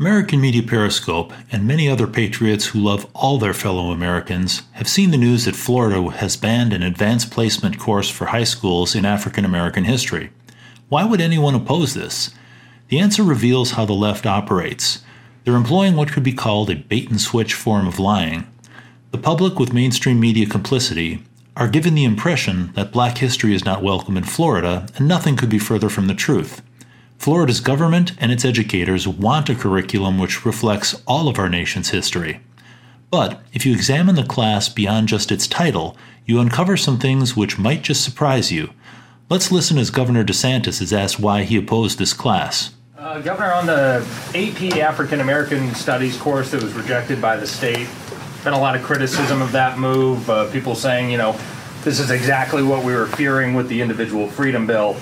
American Media Periscope and many other patriots who love all their fellow Americans have seen the news that Florida has banned an advanced placement course for high schools in African American history. Why would anyone oppose this? The answer reveals how the left operates. They're employing what could be called a bait and switch form of lying. The public, with mainstream media complicity, are given the impression that black history is not welcome in Florida, and nothing could be further from the truth. Florida's government and its educators want a curriculum which reflects all of our nation's history. But if you examine the class beyond just its title, you uncover some things which might just surprise you. Let's listen as Governor DeSantis is asked why he opposed this class. Uh, Governor, on the AP African American Studies course that was rejected by the state, been a lot of criticism of that move. Uh, people saying, you know, this is exactly what we were fearing with the individual freedom bill.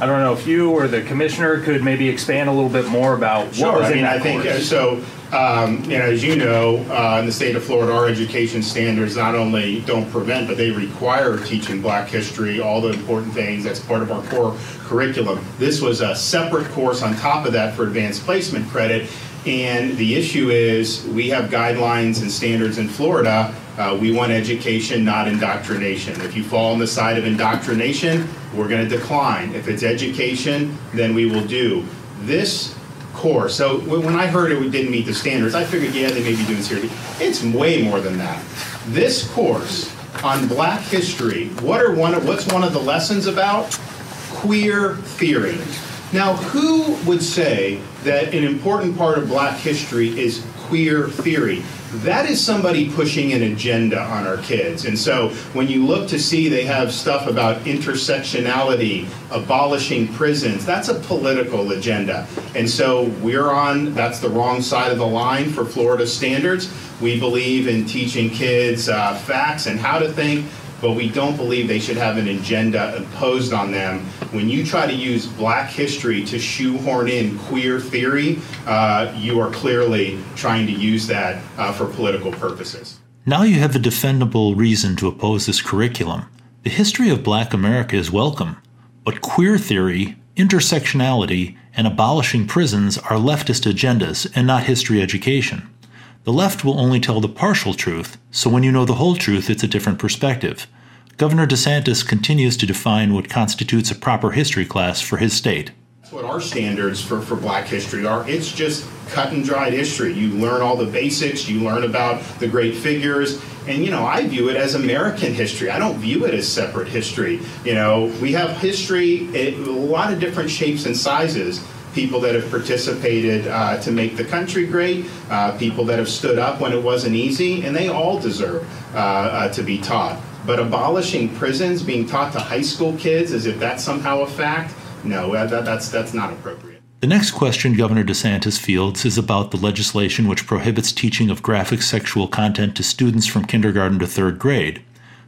I don't know if you or the commissioner could maybe expand a little bit more about what Sure, was I in mean, that I think, course. so, um, you know, as you know, uh, in the state of Florida, our education standards not only don't prevent, but they require teaching black history, all the important things, that's part of our core curriculum. This was a separate course on top of that for advanced placement credit, and the issue is, we have guidelines and standards in Florida. Uh, we want education, not indoctrination. If you fall on the side of indoctrination, we're going to decline. If it's education, then we will do. This course, so when I heard it didn't meet the standards, I figured, yeah, they may be doing here. It's way more than that. This course on black history, what are one of, what's one of the lessons about? queer theory. Now, who would say that an important part of black history is queer theory? That is somebody pushing an agenda on our kids. And so when you look to see they have stuff about intersectionality, abolishing prisons, that's a political agenda. And so we're on, that's the wrong side of the line for Florida standards. We believe in teaching kids uh, facts and how to think, but we don't believe they should have an agenda imposed on them. When you try to use black history to shoehorn in queer theory, uh, you are clearly trying to use that uh, for political purposes. Now you have a defendable reason to oppose this curriculum. The history of black America is welcome, but queer theory, intersectionality, and abolishing prisons are leftist agendas and not history education. The left will only tell the partial truth, so when you know the whole truth, it's a different perspective. Governor DeSantis continues to define what constitutes a proper history class for his state. That's what our standards for, for black history are. It's just cut and dried history. You learn all the basics, you learn about the great figures, and you know, I view it as American history. I don't view it as separate history. You know, we have history in a lot of different shapes and sizes. People that have participated uh, to make the country great, uh, people that have stood up when it wasn't easy, and they all deserve uh, uh, to be taught. But abolishing prisons, being taught to high school kids as if that's somehow a fact, no, that, that- that's, that's not appropriate. The next question Governor DeSantis fields is about the legislation which prohibits teaching of graphic sexual content to students from kindergarten to third grade.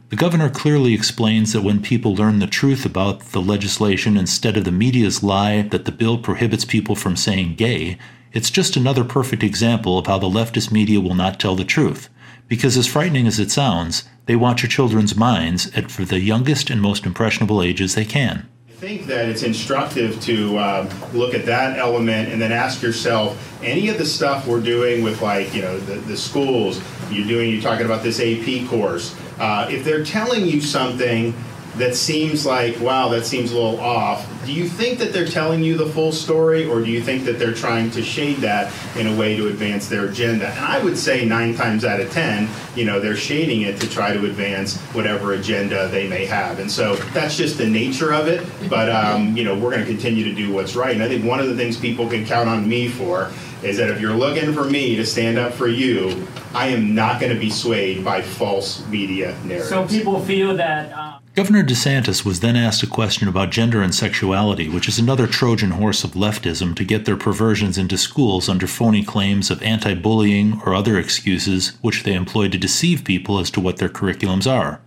The governor clearly explains that when people learn the truth about the legislation instead of the media's lie that the bill prohibits people from saying gay, it's just another perfect example of how the leftist media will not tell the truth. Because, as frightening as it sounds, they want your children's minds at for the youngest and most impressionable ages they can. I think that it's instructive to um, look at that element and then ask yourself any of the stuff we're doing with like you know the, the schools you're doing you're talking about this ap course uh, if they're telling you something that seems like wow that seems a little off. Do you think that they're telling you the full story or do you think that they're trying to shade that in a way to advance their agenda? And i would say nine times out of ten you know they're shading it to try to advance whatever agenda they may have. And so that's just the nature of it. But um, you know we're going to continue to do what's right. And i think one of the things people can count on me for is that if you're looking for me to stand up for you i am not going to be swayed by false media narratives. So people feel that. Uh, Governor DeSantis was then asked a question about gender and sexuality, which is another Trojan horse of leftism to get their perversions into schools under phony claims of anti bullying or other excuses which they employ to deceive people as to what their curriculums are.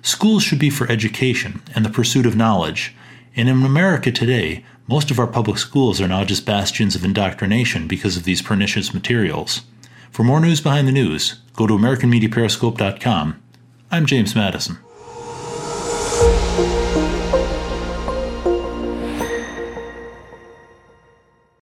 Schools should be for education and the pursuit of knowledge, and in America today, most of our public schools are now just bastions of indoctrination because of these pernicious materials. For more news behind the news, go to AmericanMediaPeriscope.com. I'm James Madison.